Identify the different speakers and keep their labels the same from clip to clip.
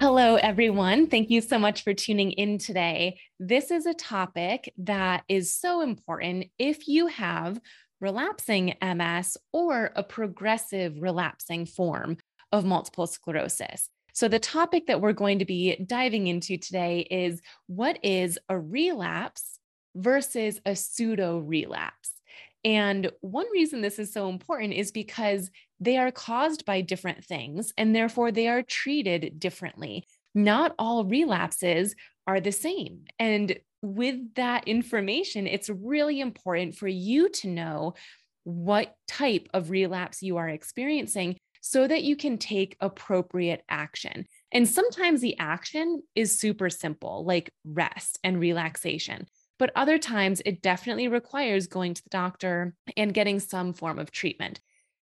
Speaker 1: Hello, everyone. Thank you so much for tuning in today. This is a topic that is so important if you have relapsing MS or a progressive relapsing form of multiple sclerosis. So, the topic that we're going to be diving into today is what is a relapse versus a pseudo relapse? And one reason this is so important is because they are caused by different things and therefore they are treated differently. Not all relapses are the same. And with that information, it's really important for you to know what type of relapse you are experiencing so that you can take appropriate action. And sometimes the action is super simple, like rest and relaxation. But other times it definitely requires going to the doctor and getting some form of treatment.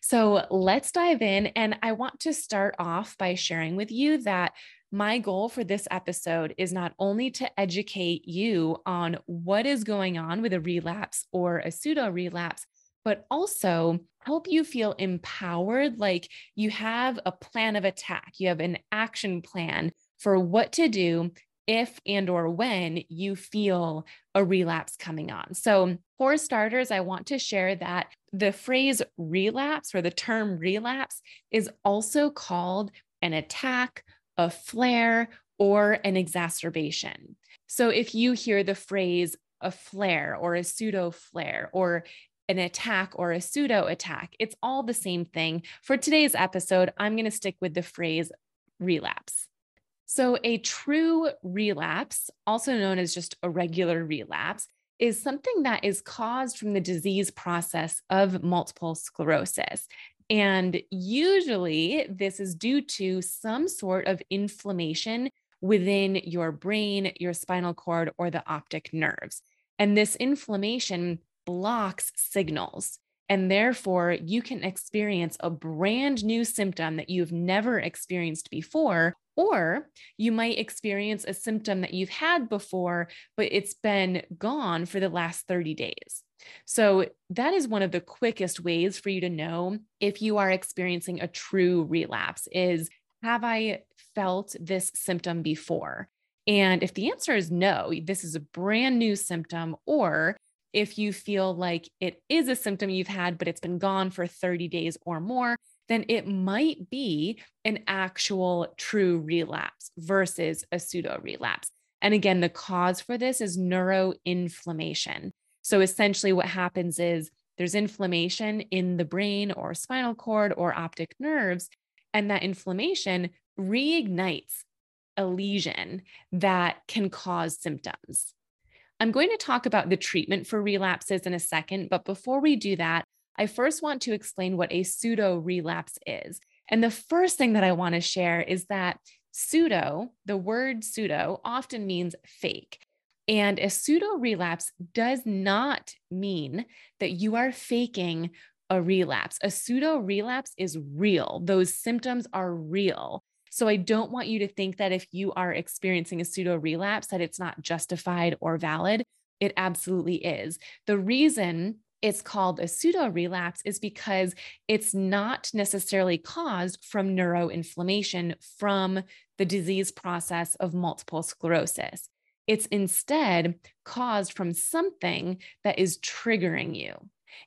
Speaker 1: So let's dive in. And I want to start off by sharing with you that my goal for this episode is not only to educate you on what is going on with a relapse or a pseudo relapse, but also help you feel empowered like you have a plan of attack, you have an action plan for what to do if and or when you feel a relapse coming on. So, for starters, I want to share that the phrase relapse or the term relapse is also called an attack, a flare, or an exacerbation. So, if you hear the phrase a flare or a pseudo flare or an attack or a pseudo attack, it's all the same thing. For today's episode, I'm going to stick with the phrase relapse. So, a true relapse, also known as just a regular relapse, is something that is caused from the disease process of multiple sclerosis. And usually, this is due to some sort of inflammation within your brain, your spinal cord, or the optic nerves. And this inflammation blocks signals. And therefore, you can experience a brand new symptom that you've never experienced before or you might experience a symptom that you've had before, but it's been gone for the last 30 days. So, that is one of the quickest ways for you to know if you are experiencing a true relapse is have I felt this symptom before? And if the answer is no, this is a brand new symptom, or if you feel like it is a symptom you've had, but it's been gone for 30 days or more, then it might be an actual true relapse versus a pseudo relapse. And again, the cause for this is neuroinflammation. So essentially, what happens is there's inflammation in the brain or spinal cord or optic nerves, and that inflammation reignites a lesion that can cause symptoms. I'm going to talk about the treatment for relapses in a second, but before we do that, I first want to explain what a pseudo relapse is. And the first thing that I want to share is that pseudo, the word pseudo, often means fake. And a pseudo relapse does not mean that you are faking a relapse. A pseudo relapse is real, those symptoms are real. So I don't want you to think that if you are experiencing a pseudo relapse that it's not justified or valid. It absolutely is. The reason it's called a pseudo relapse is because it's not necessarily caused from neuroinflammation from the disease process of multiple sclerosis. It's instead caused from something that is triggering you.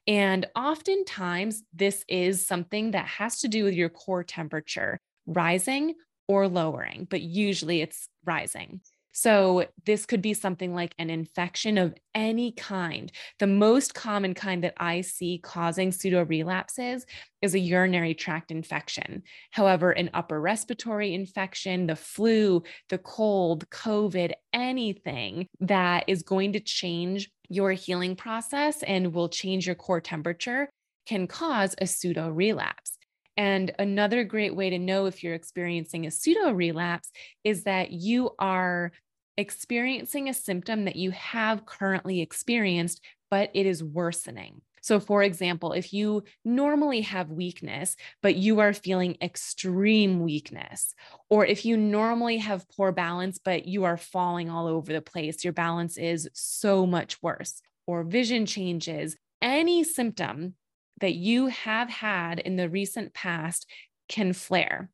Speaker 1: And oftentimes, this is something that has to do with your core temperature rising or lowering, but usually it's rising. So, this could be something like an infection of any kind. The most common kind that I see causing pseudo relapses is a urinary tract infection. However, an upper respiratory infection, the flu, the cold, COVID, anything that is going to change your healing process and will change your core temperature can cause a pseudo relapse. And another great way to know if you're experiencing a pseudo relapse is that you are experiencing a symptom that you have currently experienced, but it is worsening. So, for example, if you normally have weakness, but you are feeling extreme weakness, or if you normally have poor balance, but you are falling all over the place, your balance is so much worse, or vision changes, any symptom that you have had in the recent past can flare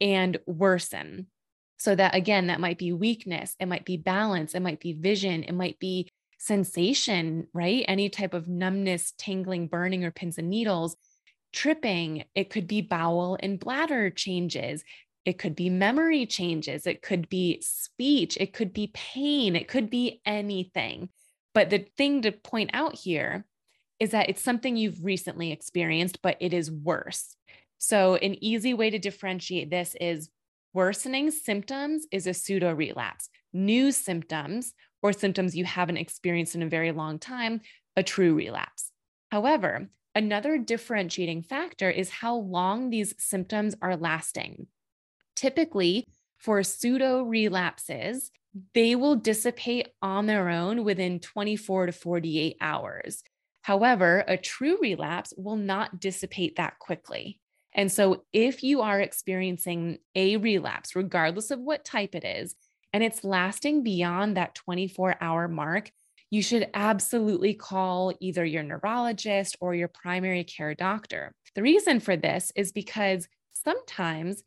Speaker 1: and worsen. So, that again, that might be weakness, it might be balance, it might be vision, it might be sensation, right? Any type of numbness, tingling, burning, or pins and needles, tripping. It could be bowel and bladder changes. It could be memory changes. It could be speech. It could be pain. It could be anything. But the thing to point out here is that it's something you've recently experienced, but it is worse. So, an easy way to differentiate this is worsening symptoms is a pseudo relapse. New symptoms or symptoms you haven't experienced in a very long time, a true relapse. However, another differentiating factor is how long these symptoms are lasting. Typically, for pseudo relapses, they will dissipate on their own within 24 to 48 hours. However, a true relapse will not dissipate that quickly. And so, if you are experiencing a relapse, regardless of what type it is, and it's lasting beyond that 24 hour mark, you should absolutely call either your neurologist or your primary care doctor. The reason for this is because sometimes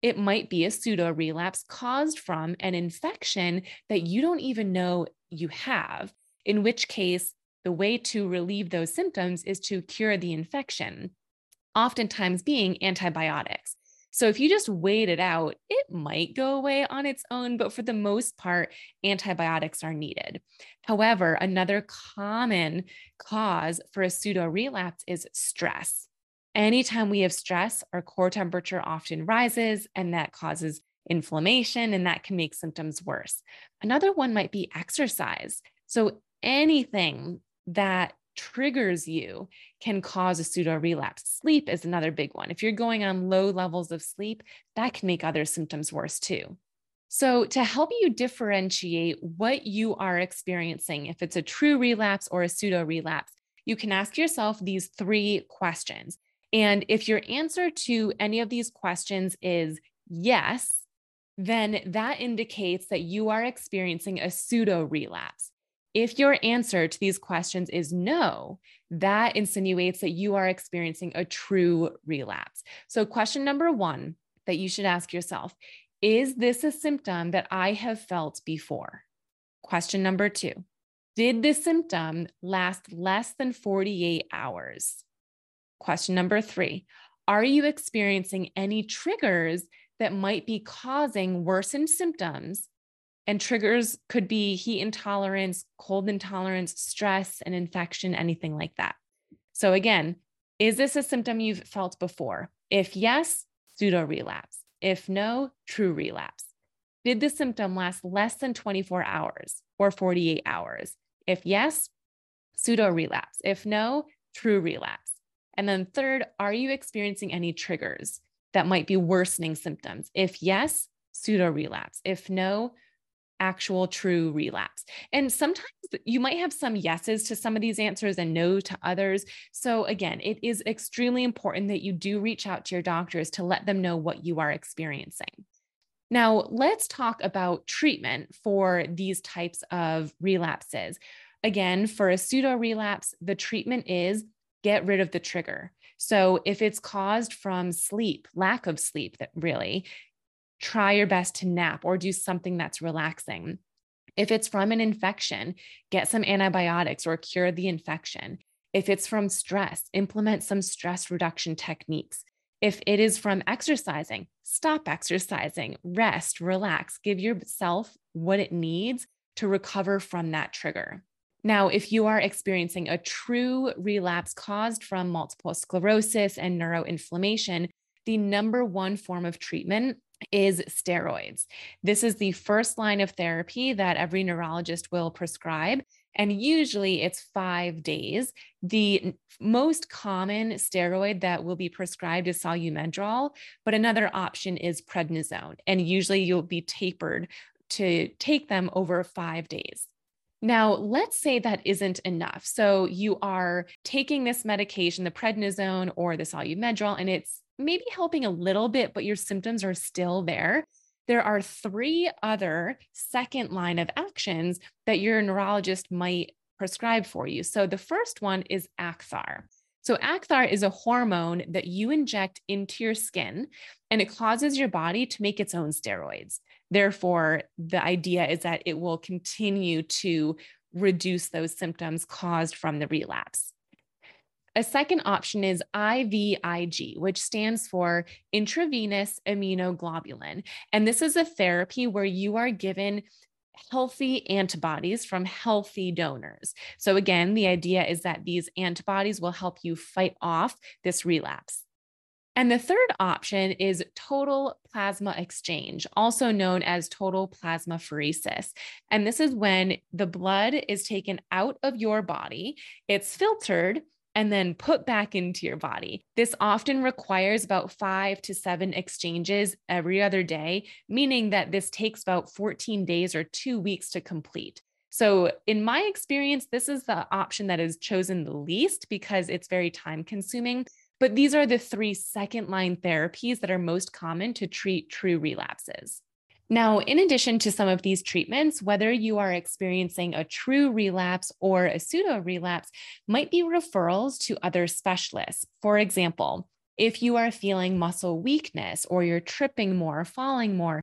Speaker 1: it might be a pseudo relapse caused from an infection that you don't even know you have, in which case, the way to relieve those symptoms is to cure the infection, oftentimes being antibiotics. So if you just wait it out, it might go away on its own, but for the most part, antibiotics are needed. However, another common cause for a pseudo relapse is stress. Anytime we have stress, our core temperature often rises, and that causes inflammation, and that can make symptoms worse. Another one might be exercise. So anything that triggers you can cause a pseudo relapse. Sleep is another big one. If you're going on low levels of sleep, that can make other symptoms worse too. So, to help you differentiate what you are experiencing, if it's a true relapse or a pseudo relapse, you can ask yourself these three questions. And if your answer to any of these questions is yes, then that indicates that you are experiencing a pseudo relapse. If your answer to these questions is no, that insinuates that you are experiencing a true relapse. So, question number one that you should ask yourself is this a symptom that I have felt before? Question number two Did this symptom last less than 48 hours? Question number three Are you experiencing any triggers that might be causing worsened symptoms and triggers could be heat intolerance, cold intolerance, stress, and infection, anything like that. So, again, is this a symptom you've felt before? If yes, pseudo relapse. If no, true relapse. Did the symptom last less than 24 hours or 48 hours? If yes, pseudo relapse. If no, true relapse. And then, third, are you experiencing any triggers that might be worsening symptoms? If yes, pseudo relapse. If no, actual true relapse. And sometimes you might have some yeses to some of these answers and no to others. So, again, it is extremely important that you do reach out to your doctors to let them know what you are experiencing. Now, let's talk about treatment for these types of relapses. Again, for a pseudo relapse, the treatment is get rid of the trigger. So, if it's caused from sleep, lack of sleep, that really, try your best to nap or do something that's relaxing. If it's from an infection, get some antibiotics or cure the infection. If it's from stress, implement some stress reduction techniques. If it is from exercising, stop exercising, rest, relax, give yourself what it needs to recover from that trigger. Now, if you are experiencing a true relapse caused from multiple sclerosis and neuroinflammation, the number one form of treatment is steroids. This is the first line of therapy that every neurologist will prescribe. And usually it's five days. The most common steroid that will be prescribed is Solu-Medrol, but another option is prednisone. And usually you'll be tapered to take them over five days. Now, let's say that isn't enough. So you are taking this medication, the prednisone or the Solu-Medrol, and it's maybe helping a little bit, but your symptoms are still there. There are three other second line of actions that your neurologist might prescribe for you. So the first one is Acthar. So, Acthar is a hormone that you inject into your skin and it causes your body to make its own steroids. Therefore, the idea is that it will continue to reduce those symptoms caused from the relapse. A second option is IVIG, which stands for intravenous immunoglobulin. And this is a therapy where you are given healthy antibodies from healthy donors. So, again, the idea is that these antibodies will help you fight off this relapse. And the third option is total plasma exchange, also known as total plasmapheresis. And this is when the blood is taken out of your body, it's filtered, and then put back into your body. This often requires about five to seven exchanges every other day, meaning that this takes about 14 days or two weeks to complete. So, in my experience, this is the option that is chosen the least because it's very time consuming. But these are the three second line therapies that are most common to treat true relapses. Now, in addition to some of these treatments, whether you are experiencing a true relapse or a pseudo relapse, might be referrals to other specialists. For example, if you are feeling muscle weakness or you're tripping more, falling more,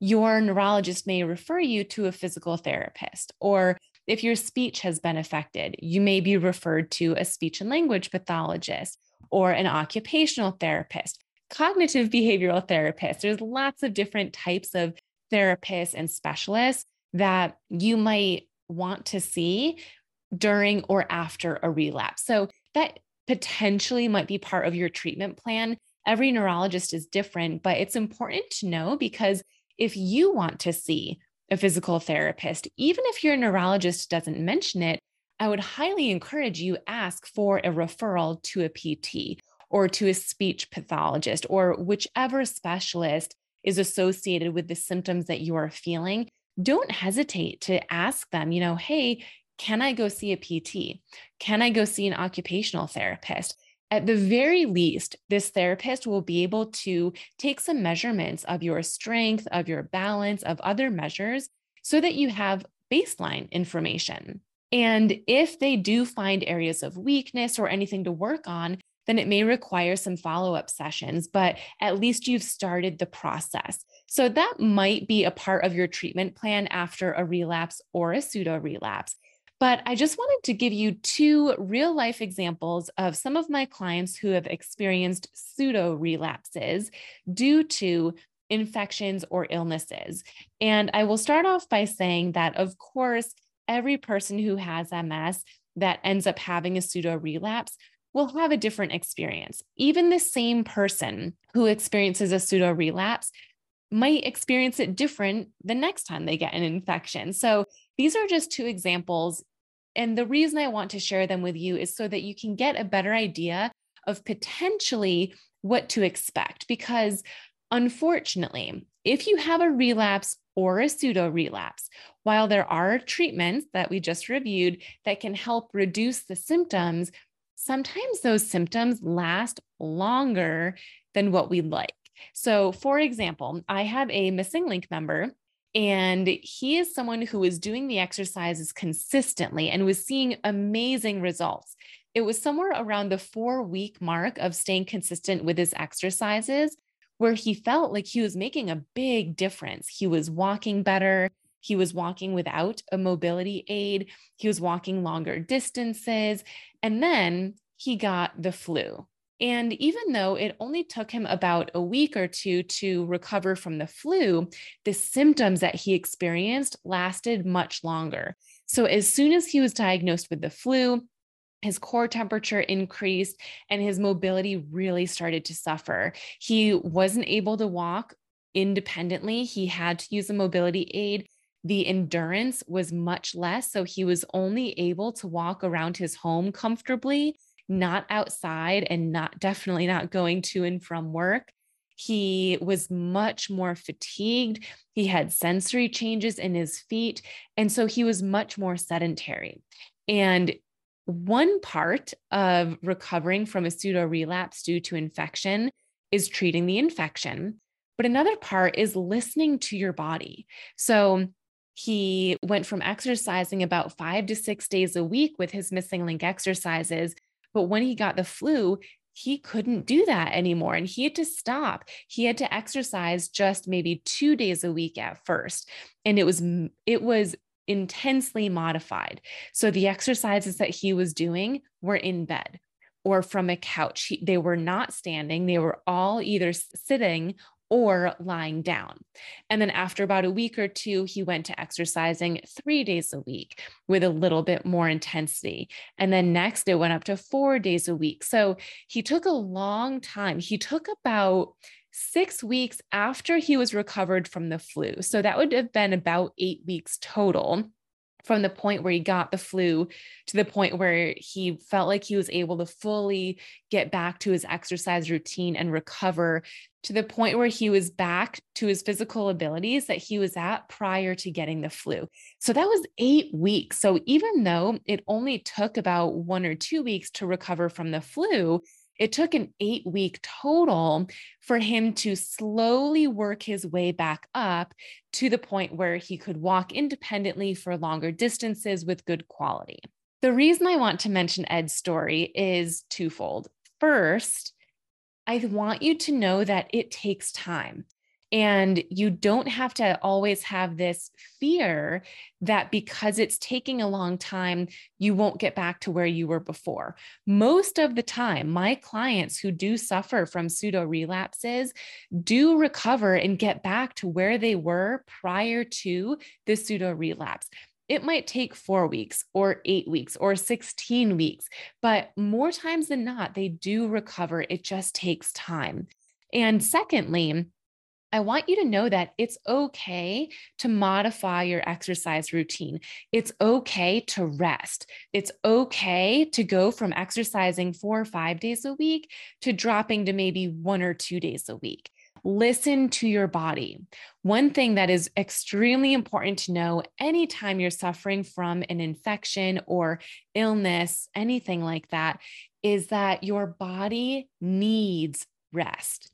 Speaker 1: your neurologist may refer you to a physical therapist. Or if your speech has been affected, you may be referred to a speech and language pathologist or an occupational therapist, cognitive behavioral therapist. There's lots of different types of therapists and specialists that you might want to see during or after a relapse. So that potentially might be part of your treatment plan. Every neurologist is different, but it's important to know because if you want to see a physical therapist, even if your neurologist doesn't mention it, I would highly encourage you ask for a referral to a PT or to a speech pathologist or whichever specialist is associated with the symptoms that you are feeling. Don't hesitate to ask them, you know, hey, can I go see a PT? Can I go see an occupational therapist? At the very least, this therapist will be able to take some measurements of your strength, of your balance, of other measures so that you have baseline information. And if they do find areas of weakness or anything to work on, then it may require some follow up sessions, but at least you've started the process. So that might be a part of your treatment plan after a relapse or a pseudo relapse. But I just wanted to give you two real life examples of some of my clients who have experienced pseudo relapses due to infections or illnesses. And I will start off by saying that, of course, every person who has MS that ends up having a pseudo relapse will have a different experience. Even the same person who experiences a pseudo relapse might experience it different the next time they get an infection. So these are just two examples. And the reason I want to share them with you is so that you can get a better idea of potentially what to expect. Because unfortunately, if you have a relapse or a pseudo relapse, while there are treatments that we just reviewed that can help reduce the symptoms, sometimes those symptoms last longer than what we'd like. So, for example, I have a MSing Link member and he is someone who was doing the exercises consistently and was seeing amazing results. It was somewhere around the four week mark of staying consistent with his exercises where he felt like he was making a big difference. He was walking better. He was walking without a mobility aid. He was walking longer distances. And then he got the flu. And even though it only took him about a week or two to recover from the flu, the symptoms that he experienced lasted much longer. So, as soon as he was diagnosed with the flu, his core temperature increased and his mobility really started to suffer. He wasn't able to walk independently, he had to use a mobility aid. The endurance was much less. So he was only able to walk around his home comfortably, not outside, and not definitely not going to and from work. He was much more fatigued. He had sensory changes in his feet. And so he was much more sedentary. And one part of recovering from a pseudo relapse due to infection is treating the infection, but another part is listening to your body. So he went from exercising about five to six days a week with his MSing Link exercises. But when he got the flu, he couldn't do that anymore and he had to stop he had to exercise just maybe 2 days a week at first and it was it was intensely modified. So the exercises that he was doing were in bed or from a couch. He, they were not standing, they were all either sitting or lying down. And then after about a week or two, he went to exercising three days a week with a little bit more intensity. And then next, it went up to four days a week. So he took a long time. He took about six weeks after he was recovered from the flu. So that would have been about eight weeks total from the point where he got the flu to the point where he felt like he was able to fully get back to his exercise routine and recover to the point where he was back to his physical abilities that he was at prior to getting the flu. So that was eight weeks. So even though it only took about one or two weeks to recover from the flu, it took an eight week total for him to slowly work his way back up to the point where he could walk independently for longer distances with good quality. The reason I want to mention Ed's story is twofold. First, I want you to know that it takes time. And you don't have to always have this fear that because it's taking a long time, you won't get back to where you were before. Most of the time, my clients who do suffer from pseudo relapses do recover and get back to where they were prior to the pseudo relapse it might take four weeks or eight weeks or 16 weeks, but more times than not, they do recover. It just takes time. And secondly, I want you to know that it's okay to modify your exercise routine. It's okay to rest. It's okay to go from exercising four or five days a week to dropping to maybe one or two days a week. Listen to your body. One thing that is extremely important to know anytime you're suffering from an infection or illness, anything like that, is that your body needs rest.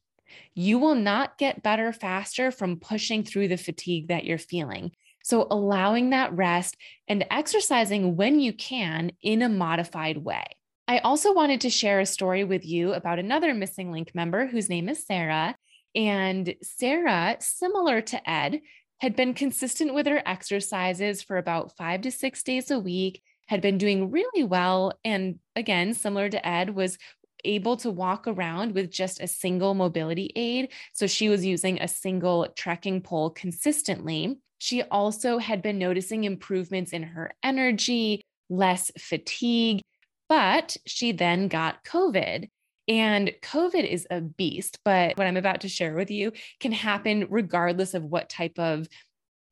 Speaker 1: You will not get better faster from pushing through the fatigue that you're feeling. So, allowing that rest and exercising when you can in a modified way. I also wanted to share a story with you about another MSing Link member whose name is Sarah. And Sarah, similar to Ed, had been consistent with her exercises for about five to six days a week, had been doing really well. And again, similar to Ed, was able to walk around with just a single mobility aid. So she was using a single trekking pole consistently. She also had been noticing improvements in her energy, less fatigue, but she then got COVID. And COVID is a beast, but what I'm about to share with you can happen regardless of what type of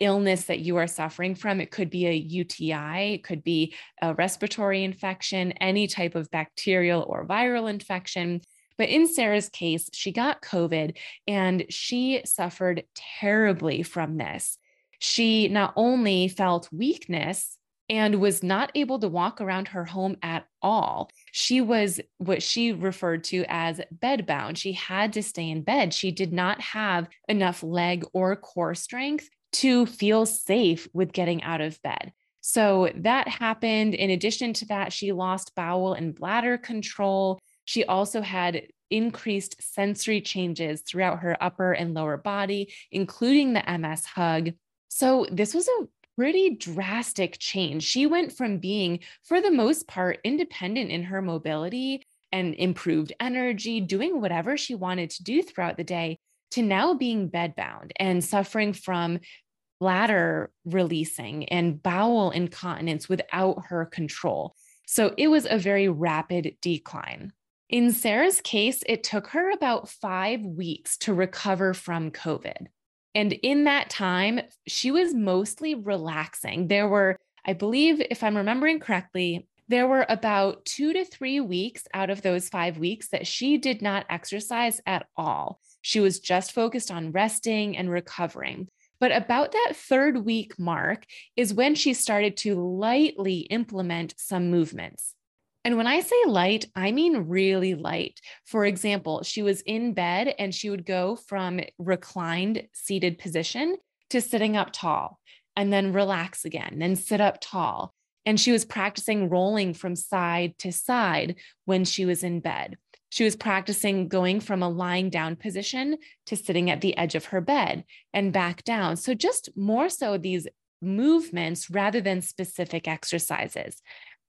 Speaker 1: illness that you are suffering from. It could be a UTI, it could be a respiratory infection, any type of bacterial or viral infection. But in Sarah's case, she got COVID and she suffered terribly from this. She not only felt weakness and was not able to walk around her home at all. She was what she referred to as bedbound. She had to stay in bed. She did not have enough leg or core strength to feel safe with getting out of bed. So that happened. In addition to that, she lost bowel and bladder control. She also had increased sensory changes throughout her upper and lower body, including the MS hug. So this was a pretty drastic change. She went from being, for the most part, independent in her mobility and improved energy, doing whatever she wanted to do throughout the day, to now being bedbound and suffering from bladder releasing and bowel incontinence without her control. So it was a very rapid decline. In Sarah's case, it took her about five weeks to recover from COVID. And in that time, she was mostly relaxing. There were, I believe, if I'm remembering correctly, there were about two to three weeks out of those five weeks that she did not exercise at all. She was just focused on resting and recovering. But about that third week mark is when she started to lightly implement some movements. And when I say light, I mean really light. For example, she was in bed and she would go from reclined seated position to sitting up tall and then relax again, then sit up tall. And she was practicing rolling from side to side when she was in bed. She was practicing going from a lying down position to sitting at the edge of her bed and back down. So, just more so these movements rather than specific exercises.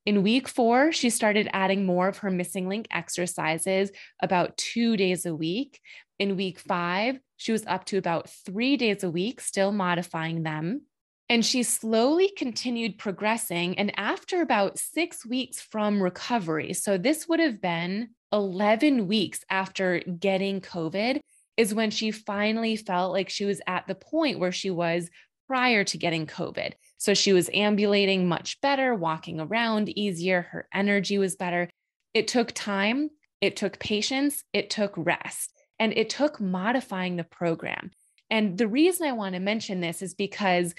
Speaker 1: In week four, she started adding more of her MSing Link exercises about two days a week. In week five, she was up to about three days a week, still modifying them. And she slowly continued progressing. And after about six weeks from recovery, so this would have been 11 weeks after getting COVID, is when she finally felt like she was at the point where she was prior to getting COVID. So she was ambulating much better, walking around easier, her energy was better. It took time, it took patience, it took rest, and it took modifying the program. And the reason I want to mention this is because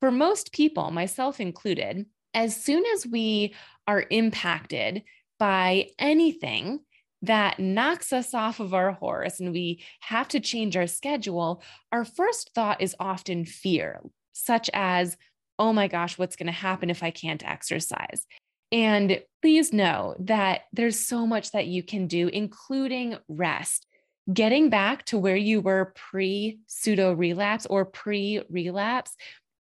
Speaker 1: for most people, myself included, as soon as we are impacted by anything that knocks us off of our horse and we have to change our schedule, our first thought is often fear, such as, oh my gosh, what's going to happen if I can't exercise? And please know that there's so much that you can do, including rest. Getting back to where you were pre pseudo relapse or pre relapse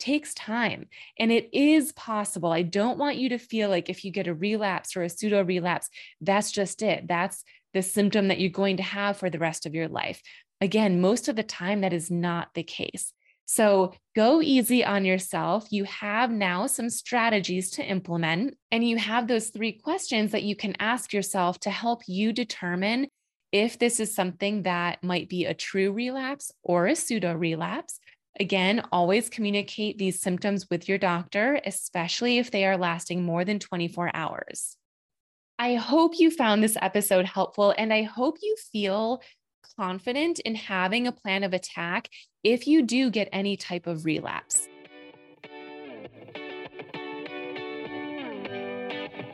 Speaker 1: takes time and it is possible. I don't want you to feel like if you get a relapse or a pseudo relapse, that's just it. That's the symptom that you're going to have for the rest of your life. Again, most of the time, that is not the case. So go easy on yourself. You have now some strategies to implement, and you have those three questions that you can ask yourself to help you determine if this is something that might be a true relapse or a pseudo relapse. Again, always communicate these symptoms with your doctor, especially if they are lasting more than 24 hours. I hope you found this episode helpful and I hope you feel confident in having a plan of attack if you do get any type of relapse.